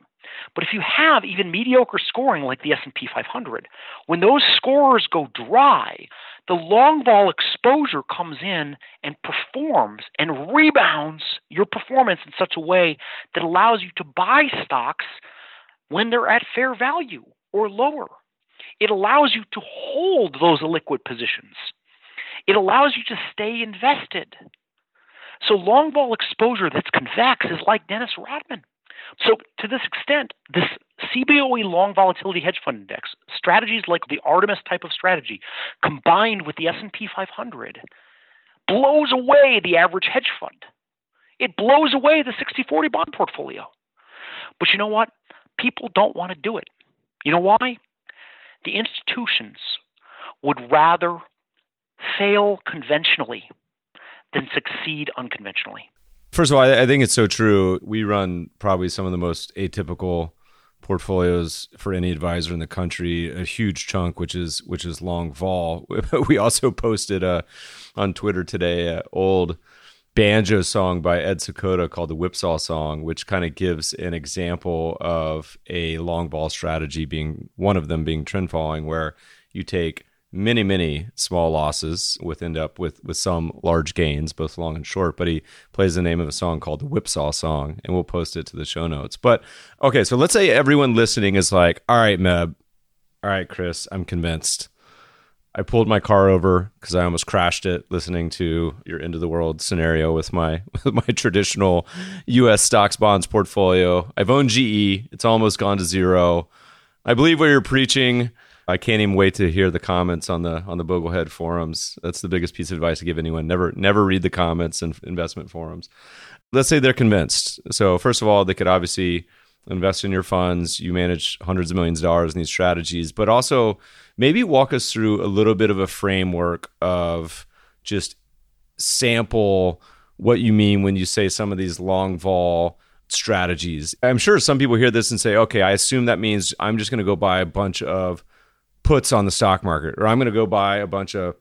But if you have even mediocre scoring like the S&P 500, when those scorers go dry, the long vol exposure comes in and performs and rebounds your performance in such a way that allows you to buy stocks when they're at fair value or lower. It allows you to hold those liquid positions. It allows you to stay invested. So long vol exposure that's convex is like Dennis Rodman. So to this extent, this CBOE long volatility hedge fund index, strategies like the Artemis type of strategy combined with the S&P 500 blows away the average hedge fund. It blows away the 60/40 bond portfolio. But you know what? People don't want to do it. You know why? The institutions would rather fail conventionally than succeed unconventionally. First of all, I, think it's so true. We run probably some of the most atypical portfolios for any advisor in the country a huge chunk which is which is long vol we also posted uh, on twitter today an old banjo song by ed Seykota called the whipsaw song which kind of gives an example of a long vol strategy being one of them being trend following where you take many, many small losses with end up with with some large gains, both long and short. But he plays the name of a song called the Whipsaw Song, and we'll post it to the show notes. But okay, so let's say everyone listening is like, "All right, Meb, all right, Chris, I'm convinced." I pulled my car over because I almost crashed it listening to your end of the world scenario with my with my traditional U.S. stocks bonds portfolio. I've owned GE; it's almost gone to zero. I believe what you're preaching. I can't even wait to hear the comments on the on the Boglehead forums. That's the biggest piece of advice to give anyone. Never never read the comments in investment forums. Let's say they're convinced. So first of all, they could obviously invest in your funds. You manage hundreds of millions of dollars in these strategies, but also maybe walk us through a little bit of a framework of just sample what you mean when you say some of these long vol strategies. I'm sure some people hear this and say, okay, I assume that means I'm just going to go buy a bunch of puts on the stock market, or I'm going to go buy a bunch of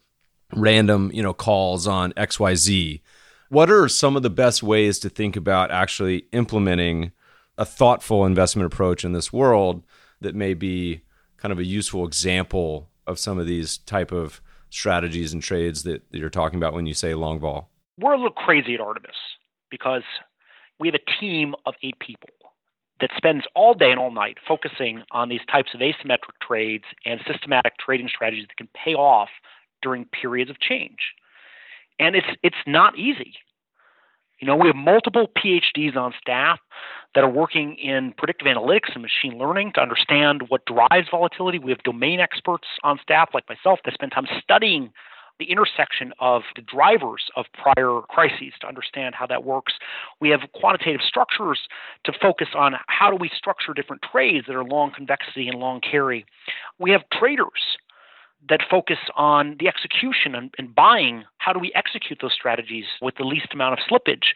random, you know, calls on XYZ. What are some of the best ways to think about actually implementing a thoughtful investment approach in this world that may be kind of a useful example of some of these type of strategies and trades that, that you're talking about when you say long vol? We're a little crazy at Artemis because we have a team of eight people that spends all day and all night focusing on these types of asymmetric trades and systematic trading strategies that can pay off during periods of change. And it's it's not easy. You know, we have multiple PhDs on staff that are working in predictive analytics and machine learning to understand what drives volatility. We have domain experts on staff like myself that spend time studying the intersection of the drivers of prior crises to understand how that works. We have quantitative structures to focus on how do we structure different trades that are long convexity and long carry. We have traders that focus on the execution and, and, buying. How do we execute those strategies with the least amount of slippage?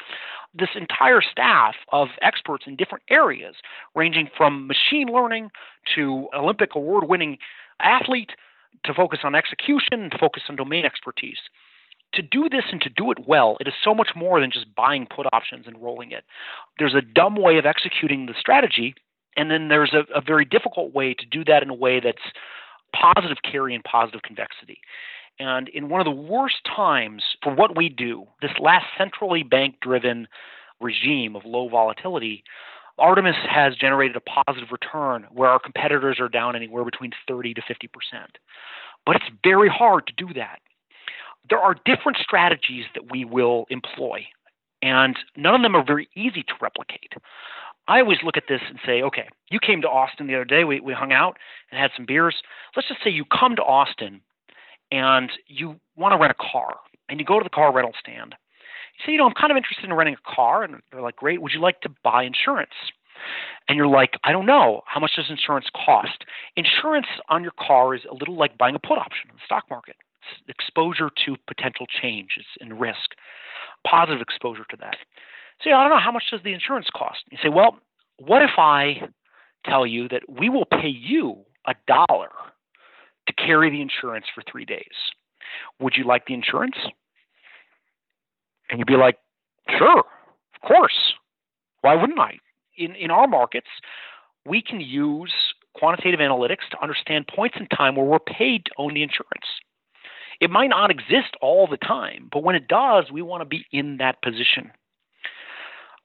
This entire staff of experts in different areas, ranging from machine learning to Olympic award winning athlete, to focus on execution, to focus on domain expertise. To do this and to do it well, it is so much more than just buying put options and rolling it. There's a dumb way of executing the strategy, and then there's a, a very difficult way to do that in a way that's positive carry and positive convexity. And in one of the worst times for what we do, this last centrally bank driven regime of low volatility, Artemis has generated a positive return where our competitors are down anywhere between 30 to 50%. But it's very hard to do that. There are different strategies that we will employ, and none of them are very easy to replicate. I always look at this and say, okay, you came to Austin the other day, we, we hung out and had some beers. Let's just say you come to Austin and you want to rent a car, and you go to the car rental stand. You say, you know, I'm kind of interested in renting a car. And they're like, great, would you like to buy insurance? And you're like, I don't know. How much does insurance cost? Insurance on your car is a little like buying a put option in the stock market. It's exposure to potential changes and risk, positive exposure to that. So I don't know, how much does the insurance cost? You say, well, what if I tell you that we will pay you a dollar to carry the insurance for three days? Would you like the insurance? And you'd be like, sure, of course. Why wouldn't I? In, in our markets, we can use quantitative analytics to understand points in time where we're paid to own the insurance. It might not exist all the time, but when it does, we want to be in that position.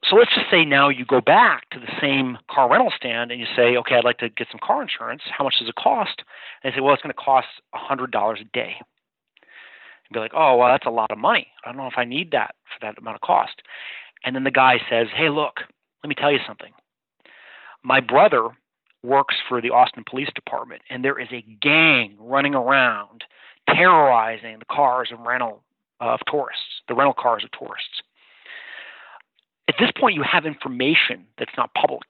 So let's just say now you go back to the same car rental stand and you say, okay, I'd like to get some car insurance. How much does it cost? And they say, well, it's going to cost $100 a day. And be like, oh, well, that's a lot of money. I don't know if I need that for that amount of cost. And then the guy says, hey, look, let me tell you something. My brother works for the Austin Police Department, and there is a gang running around terrorizing the cars of rental uh, of tourists, the rental cars of tourists. At this point, you have information that's not public.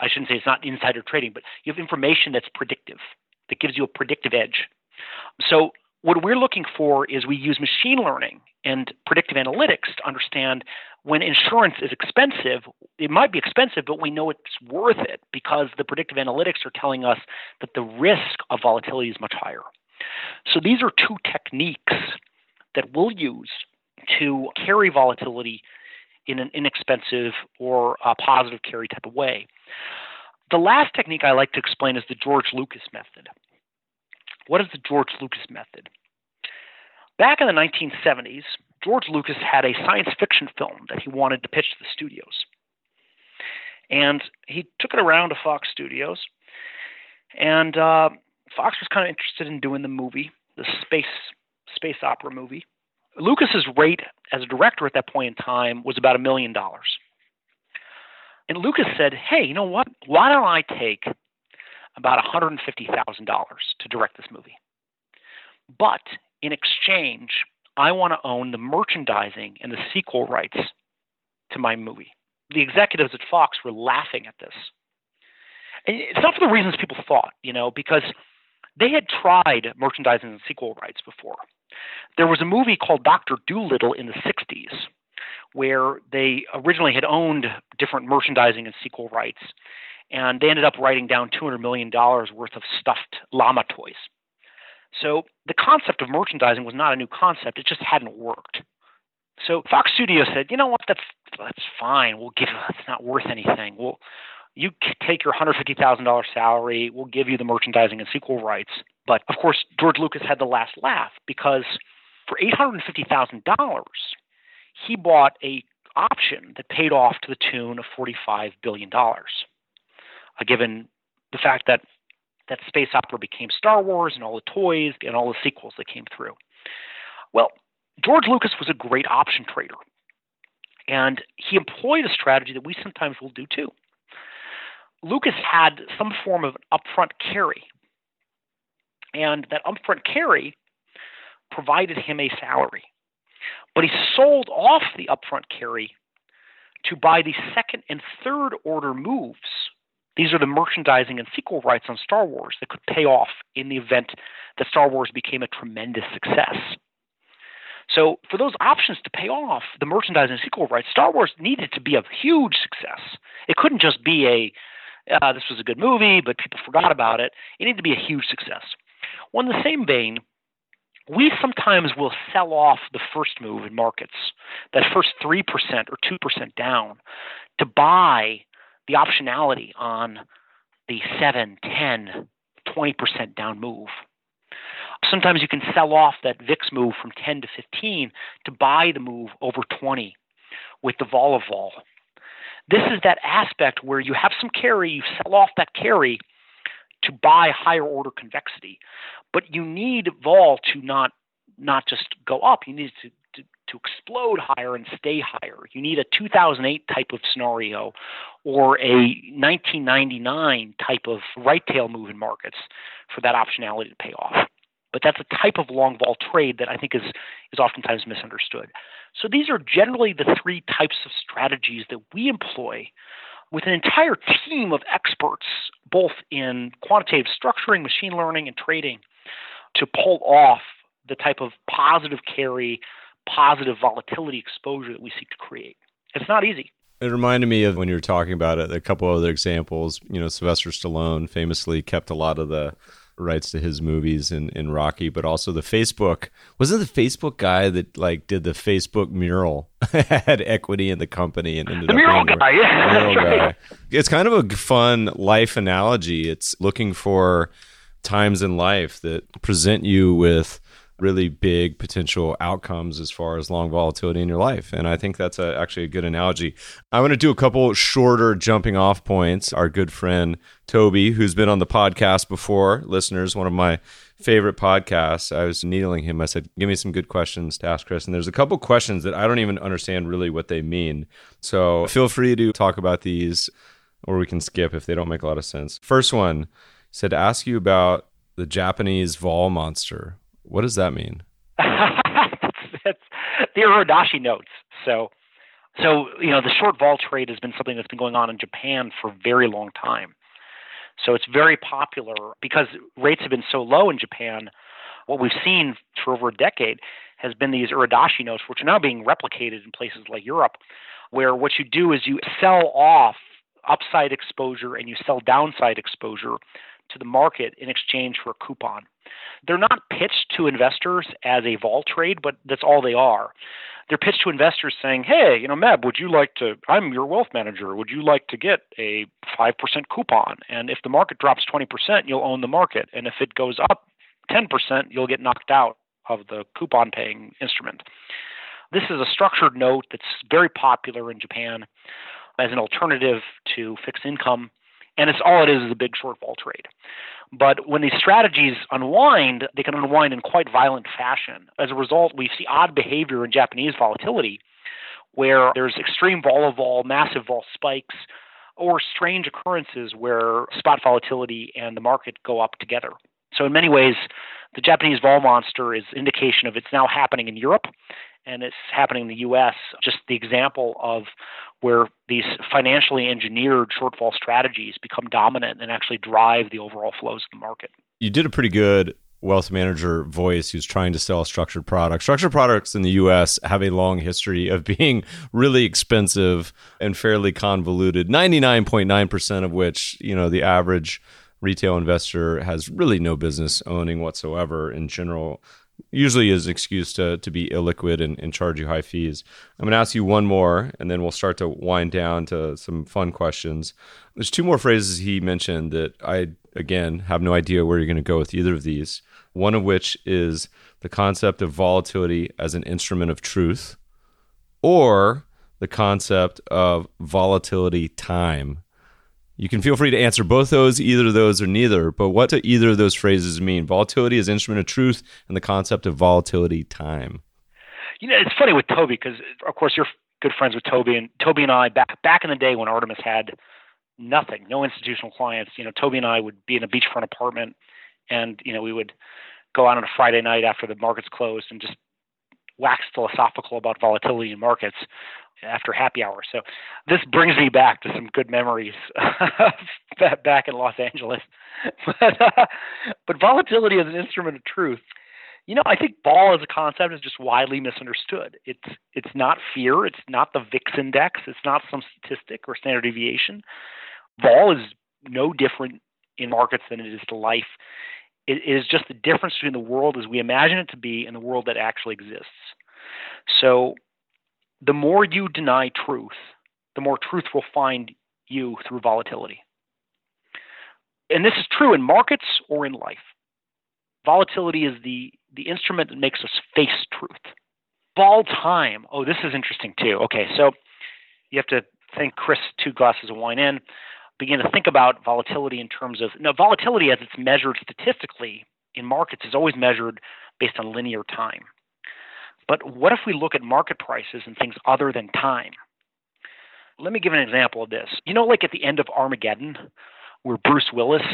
I shouldn't say it's not insider trading, but you have information that's predictive, that gives you a predictive edge. So, what we're looking for is we use machine learning and predictive analytics to understand when insurance is expensive, it might be expensive, but we know it's worth it because the predictive analytics are telling us that the risk of volatility is much higher. So, these are two techniques that we'll use to carry volatility in an inexpensive or positive carry type of way. The last technique I like to explain is the George Lucas method. What is the George Lucas method? Back in the 1970s, George Lucas had a science fiction film that he wanted to pitch to the studios. And he took it around to Fox Studios, and uh, Fox was kind of interested in doing the movie, the space space opera movie. Lucas's rate as a director at that point in time was about a million dollars. And Lucas said, "Hey, you know what? Why don't I take about $150,000 to direct this movie? But in exchange, I want to own the merchandising and the sequel rights to my movie." The executives at Fox were laughing at this. And it's not for the reasons people thought, you know, because they had tried merchandising and sequel rights before. There was a movie called Doctor Dolittle in the 60s where they originally had owned different merchandising and sequel rights, and they ended up writing down $200 million worth of stuffed llama toys. So the concept of merchandising was not a new concept, it just hadn't worked. So Fox Studios said, you know what, that's that's fine. We'll give it's not worth anything. We'll you take your $150,000 salary, we'll give you the merchandising and sequel rights. But of course, George Lucas had the last laugh because for $850,000, he bought a option that paid off to the tune of $45 billion. Uh, given the fact that that space opera became Star Wars and all the toys and all the sequels that came through. Well, George Lucas was a great option trader. And he employed a strategy that we sometimes will do too. Lucas had some form of upfront carry. And that upfront carry provided him a salary. But he sold off the upfront carry to buy the second and third order moves. These are the merchandising and sequel rights on Star Wars that could pay off in the event that Star Wars became a tremendous success. So, for those options to pay off the merchandising and sequel rights, Star Wars needed to be a huge success. It couldn't just be a uh, this was a good movie, but people forgot about it. It needed to be a huge success. Well, in the same vein, we sometimes will sell off the first move in markets, that first 3% or 2% down, to buy the optionality on the 7, 10, 20% down move. Sometimes you can sell off that VIX move from 10 to 15 to buy the move over 20 with the vol of vol. This is that aspect where you have some carry, you sell off that carry to buy higher order convexity. But you need vol to not not just go up, you need to, to, to explode higher and stay higher. You need a 2008 type of scenario or a 1999 type of right tail move in markets for that optionality to pay off. But that's a type of long vol trade that I think is, is oftentimes misunderstood. So these are generally the three types of strategies that we employ with an entire team of experts, both in quantitative structuring, machine learning, and trading, to pull off the type of positive carry, positive volatility exposure that we seek to create. It's not easy. It reminded me of when you were talking about it, a couple other examples. You know, Sylvester Stallone famously kept a lot of the rights to his movies in, in Rocky, but also the Facebook. Wasn't the Facebook guy that like did the Facebook mural had equity in the company and ended the up mural guy, yeah, mural guy. It's kind of a fun life analogy. It's looking for times in life that present you with really big potential outcomes as far as long volatility in your life. And I think that's a, actually a good analogy. I want to do a couple shorter jumping off points. Our good friend Toby, who's been on the podcast before, listeners, one of my favorite podcasts. I was needling him. I said, Give me some good questions to ask Chris. And there's a couple questions that I don't even understand really what they mean. So feel free to talk about these or we can skip if they don't make a lot of sense. First one said to ask you about the Japanese vol monster. What does that mean? that's, that's the Uridashi notes. So, so you know, the short vol trade has been something that's been going on in Japan for a very long time. So it's very popular because rates have been so low in Japan. What we've seen for over a decade has been these Uridashi notes, which are now being replicated in places like Europe, where what you do is you sell off upside exposure and you sell downside exposure to the market in exchange for a coupon. They're not pitched to investors as a vol trade, but that's all they are. They're pitched to investors saying, "Hey, you know, Meb, would you like to? I'm your wealth manager. Would you like to get a five percent coupon? And if the market drops twenty percent, you'll own the market, and if it goes up ten percent, you'll get knocked out of the coupon paying instrument." This is a structured note that's very popular in Japan as an alternative to fixed income and it's all it is is a big short vol trade. But when these strategies unwind, they can unwind in quite violent fashion. As a result, we see odd behavior in Japanese volatility where there's extreme vol of vol, massive vol spikes, or strange occurrences where spot volatility and the market go up together. So in many ways, the Japanese vol monster is indication of it's now happening in Europe and it's happening in the US. Just the example of where these financially engineered short vol strategies become dominant and actually drive the overall flows of the market. You did a pretty good wealth manager voice who's trying to sell structured products. Structured products in the US have a long history of being really expensive and fairly convoluted. 99.9% of which, you know, the average retail investor has really no business owning whatsoever in general usually is excuse to to be illiquid and, and charge you high fees. I'm going to ask you one more, and then we'll start to wind down to some fun questions. There's two more phrases he mentioned that I again have no idea where you're going to go with either of these. One of which is the concept of volatility as an instrument of truth, or the concept of volatility time you can feel free to answer both those, either of those, or neither. But what do either of those phrases mean? Volatility is instrument of truth, and the concept of volatility time. You know, it's funny with Toby because, of course, you're good friends with Toby, and Toby and I back back in the day when Artemis had nothing, no institutional clients. You know, Toby and I would be in a beachfront apartment, and you know, we would go out on a Friday night after the markets closed and just wax philosophical about volatility in markets after happy hour. So this brings me back to some good memories back in Los Angeles. but, uh, but volatility as an instrument of truth, you know, I think vol as a concept is just widely misunderstood. It's it's not fear, it's not the VIX index, it's not some statistic or standard deviation. Vol is no different in markets than it is to life. It is just the difference between the world as we imagine it to be and the world that actually exists. So the more you deny truth, the more truth will find you through volatility. And this is true in markets or in life. Volatility is the, the instrument that makes us face truth. Vol time. Oh, this is interesting too. Okay, so you have to think Chris two glasses of wine in, begin to think about volatility in terms of now volatility as it's measured statistically in markets is always measured based on linear time. But what if we look at market prices and things other than time? Let me give an example of this. You know, like at the end of Armageddon, where Bruce Willis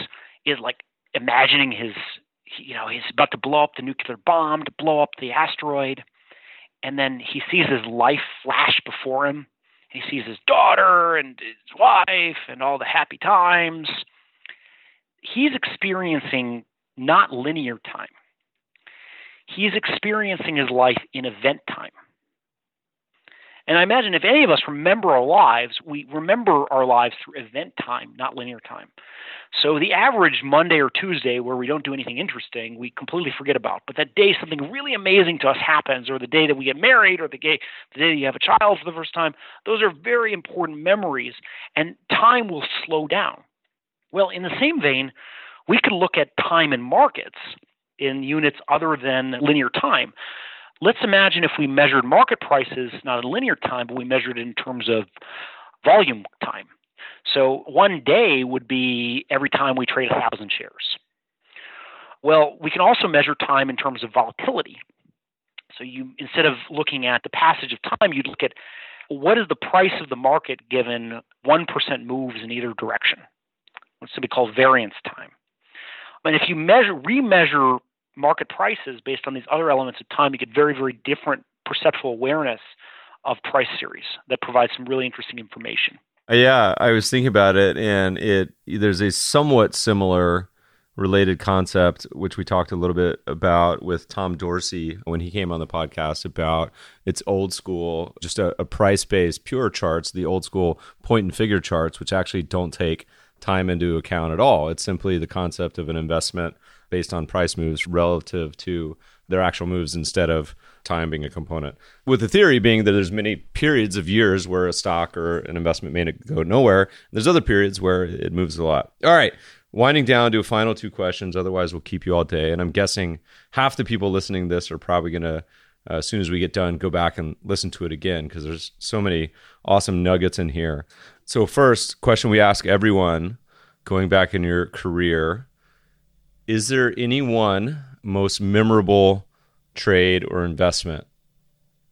is like imagining his, you know, he's about to blow up the nuclear bomb, to blow up the asteroid, and then he sees his life flash before him. He sees his daughter and his wife and all the happy times. He's experiencing not linear time he's experiencing his life in event time. And I imagine if any of us remember our lives, we remember our lives through event time, not linear time. So the average Monday or Tuesday where we don't do anything interesting, we completely forget about. But that day something really amazing to us happens, or the day that we get married, or the day, the day you have a child for the first time, those are very important memories, and time will slow down. Well, in the same vein, we could look at time in markets in units other than linear time. Let's imagine if we measured market prices not in linear time, but we measured it in terms of volume time. So one day would be every time we trade a thousand shares. Well, we can also measure time in terms of volatility. So you instead of looking at the passage of time, you'd look at what is the price of the market given 1% moves in either direction. What's to be called variance time. And if you measure remeasure market prices based on these other elements of time, you get very, very different perceptual awareness of price series that provides some really interesting information. Yeah, I was thinking about it, and it there's a somewhat similar related concept which we talked a little bit about with Tom Dorsey when he came on the podcast about it's old school, just a, a price based pure charts, the old school point and figure charts, which actually don't take time into account at all. It's simply the concept of an investment based on price moves relative to their actual moves instead of time being a component. With the theory being that there's many periods of years where a stock or an investment may go nowhere. There's other periods where it moves a lot. All right, winding down to a final two questions. Otherwise, we'll keep you all day. And I'm guessing half the people listening to this are probably going to, uh, as soon as we get done, go back and listen to it again because there's so many awesome nuggets in here. So, first question we ask everyone going back in your career is there any one most memorable trade or investment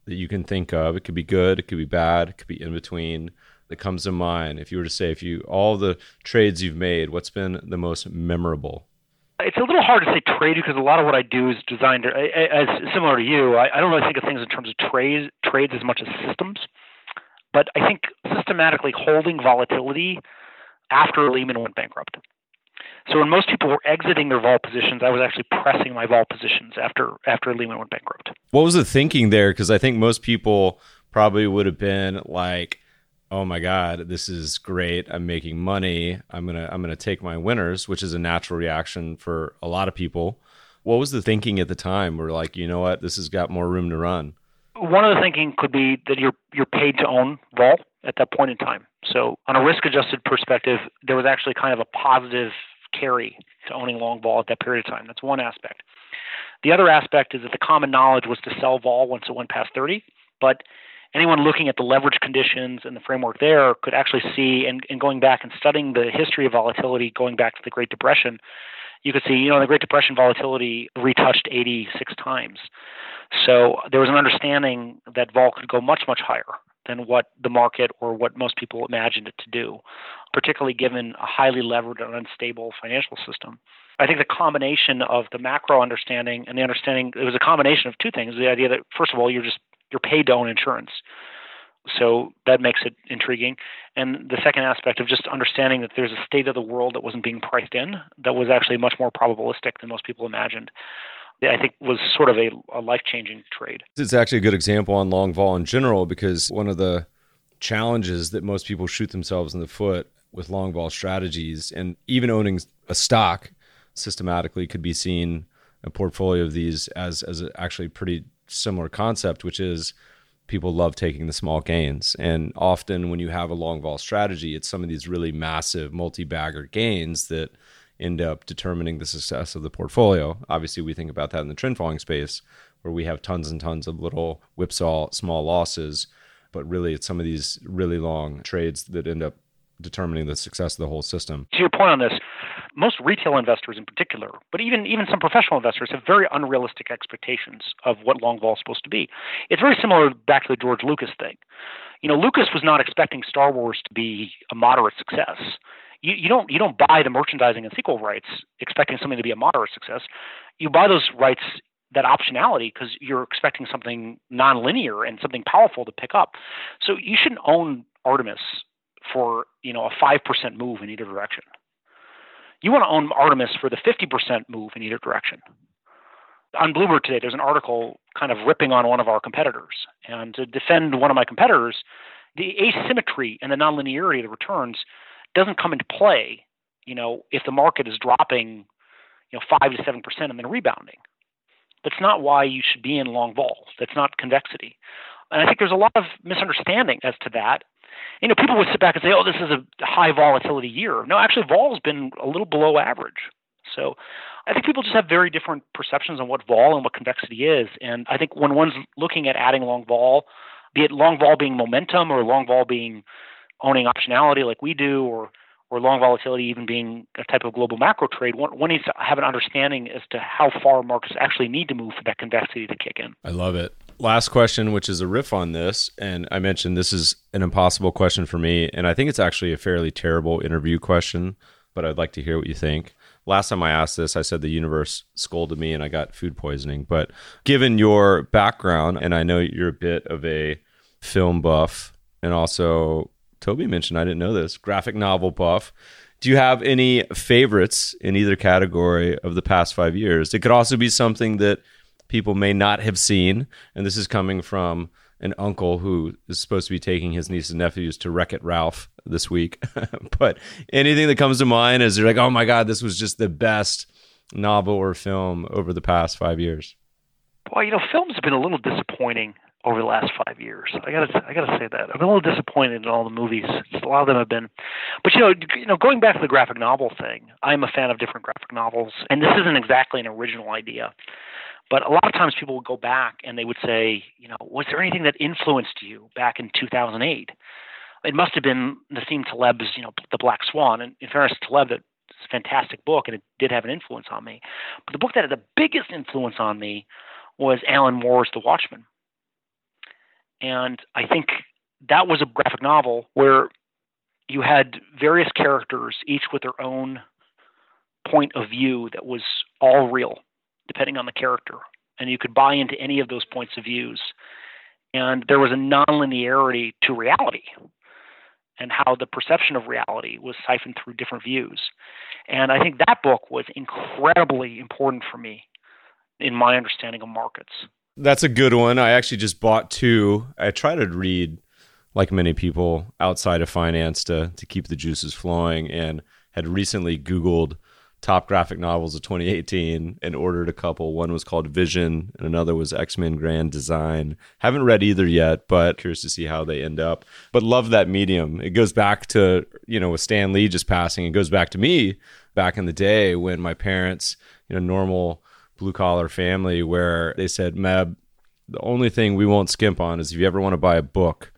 that you can think of? It could be good, it could be bad, it could be in between that comes to mind. If you were to say, if you all the trades you've made, what's been the most memorable? It's a little hard to say trade because a lot of what I do is designed as similar to you. I, I don't really think of things in terms of trades trades as much as systems, but I think systematically holding volatility after Lehman went bankrupt. So when most people were exiting their vol positions, I was actually pressing my vol positions after after Lehman went bankrupt. What was the thinking there? Because I think most people probably would have been like, "Oh my God, this is great! I'm making money. I'm gonna I'm gonna take my winners," which is a natural reaction for a lot of people. What was the thinking at the time? We're like, you know what, this has got more room to run. One of the thinking could be that you're you're paid to own vol at that point in time. So on a risk adjusted perspective, there was actually kind of a positive carry to owning long vol at that period of time. That's one aspect. The other aspect is that the common knowledge was to sell vol once it went past 30, but anyone looking at the leverage conditions and the framework there could actually see, and, and going back and studying the history of volatility going back to the Great Depression, you could see, you know, the Great Depression volatility retouched 86 times. So there was an understanding that vol could go much, much higher than what the market or what most people imagined it to do, particularly given a highly levered and unstable financial system. I think the combination of the macro understanding and the understanding it was a combination of two things. The idea that first of all you're just you're paid to own insurance. So that makes it intriguing. And the second aspect of just understanding that there's a state of the world that wasn't being priced in that was actually much more probabilistic than most people imagined. I think was sort of a, a life changing trade. It's actually a good example on long vol in general because one of the challenges that most people shoot themselves in the foot with long vol strategies and even owning a stock systematically could be seen a portfolio of these as as a actually pretty similar concept, which is people love taking the small gains. And often when you have a long vol strategy, it's some of these really massive multi-bagger gains that end up determining the success of the portfolio. Obviously, we think about that in the trend following space where we have tons and tons of little whipsaw small losses, but really it's some of these really long trades that end up determining the success of the whole system. To your point on this, most retail investors in particular, but even even some professional investors have very unrealistic expectations of what long vol is supposed to be. It's very similar back to the George Lucas thing. You know, Lucas was not expecting Star Wars to be a moderate success. You, you don't you don't buy the merchandising and sequel rights expecting something to be a moderate success. You buy those rights that optionality because you're expecting something nonlinear and something powerful to pick up. So you shouldn't own Artemis for you know a five percent move in either direction. You want to own Artemis for the fifty percent move in either direction. On Bloomberg today, there's an article kind of ripping on one of our competitors, and to defend one of my competitors, the asymmetry and the nonlinearity of the returns doesn't come into play. You know, if the market is dropping, you know, five to seven percent and then rebounding, that's not why you should be in long vols. That's not convexity. And I think there's a lot of misunderstanding as to that you know, people would sit back and say, "Oh, this is a high volatility year." No, actually, vol's been a little below average. So, I think people just have very different perceptions on what vol and what convexity is. And I think when one's looking at adding long vol, be it long vol being momentum or long vol being owning optionality like we do, or or long volatility even being a type of global macro trade, one, one needs to have an understanding as to how far markets actually need to move for that convexity to kick in. I love it last question, which is a riff on this, and I mentioned this is an impossible question for me, and I think it's actually a fairly terrible interview question, but I'd like to hear what you think. Last time I asked this, I said the universe scolded me and I got food poisoning. But given your background, and I know you're a bit of a film buff, and also Toby mentioned, I didn't know this, graphic novel buff. Do you have any favorites in either category of the past five years? It could also be something that people may not have seen. And this is coming from an uncle who is supposed to be taking his nieces and nephews to Wreck It Ralph this week. but anything that comes to mind is they're like, oh my God, this was just the best novel or film over the past five years? Well, you know, films have been a little disappointing over the last five years. I gotta, I gotta say that. I've been a little disappointed in all the movies. A lot of them have been, but you know, you know, going back to the graphic novel thing, I'm a fan of different graphic novels, and this isn't exactly an original idea. But a lot of times people would go back and they would say, you know, was there anything that influenced you back in 2008? It must have been Nassim Taleb's, you know, The Black Swan. And in fairness to Taleb, that's a fantastic book and it did have an influence on me. But the book that had the biggest influence on me was Alan Moore's The Watchmen. And I think that was a graphic novel where you had various characters, each with their own point of view that was all real depending on the character. And you could buy into any of those points of views. And there was a nonlinearity to reality and how the perception of reality was siphoned through different views. And I think that book was incredibly important for me in my understanding of markets. That's a good one. I actually just bought two. I try to read, like many people outside of finance, to, to keep the juices flowing, and had recently Googled top graphic novels of 2018 and ordered a couple. One was called Vision, and another was X Men Grand Design. Haven't read either yet, but curious to see how they end up. But love that medium. It goes back to, you know, with Stan Lee just passing, it goes back to me back in the day when my parents, you know, normal blue collar family, where they said, Meb, the only thing we won't skimp on is if you ever want to buy a book,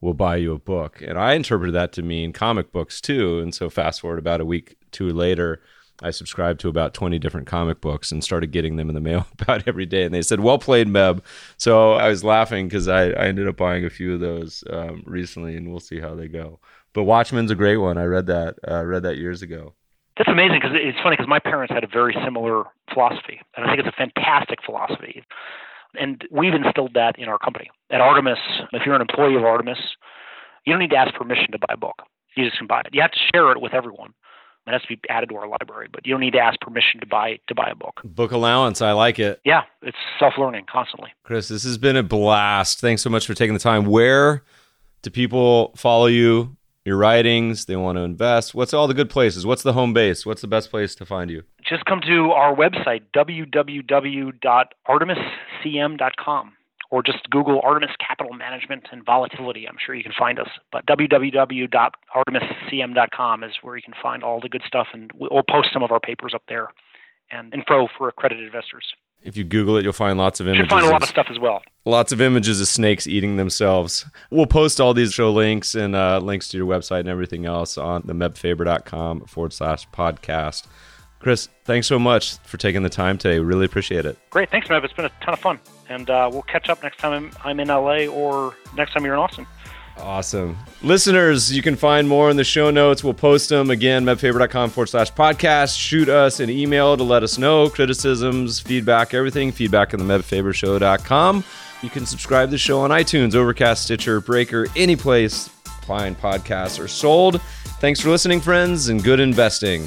we'll buy you a book. And I interpreted that to mean comic books too. And so fast forward about a week, two later, I subscribed to about 20 different comic books and started getting them in the mail about every day. And they said, well played, Meb. So I was laughing because I, I ended up buying a few of those um, recently and we'll see how they go. But Watchmen's a great one. I read that, uh, read that years ago. That's amazing because it's funny because my parents had a very similar philosophy, and I think it's a fantastic philosophy. And we've instilled that in our company. At Artemis, if you're an employee of Artemis, you don't need to ask permission to buy a book. You just can buy it. You have to share it with everyone. It has to be added to our library, but you don't need to ask permission to buy to buy a book. Book allowance, I like it. Yeah, it's self learning constantly. Chris, this has been a blast. Thanks so much for taking the time. Where do people follow you? Your writings, they want to invest. What's all the good places? What's the home base? What's the best place to find you? Just come to our website, www.artemiscm.com or just Google Artemis Capital Management and Volatility. I'm sure you can find us. But www.artemiscm.com is where you can find all the good stuff, and we'll post some of our papers up there and info for accredited investors. If you Google it, you'll find lots of images. You'll find a lot of stuff as well. Lots of images of snakes eating themselves. We'll post all these show links and uh, links to your website and everything else on the mebfaber.com forward slash podcast. Chris, thanks so much for taking the time today. Really appreciate it. Great. Thanks, Meb. It's been a ton of fun. And uh, we'll catch up next time I'm in LA or next time you're in Austin. Awesome. Listeners, you can find more in the show notes. We'll post them again, mebfaber.com forward slash podcast. Shoot us an email to let us know criticisms, feedback, everything. Feedback in the mebfabershow.com. You can subscribe to the show on iTunes, Overcast, Stitcher, Breaker, any place fine podcasts are sold. Thanks for listening, friends, and good investing.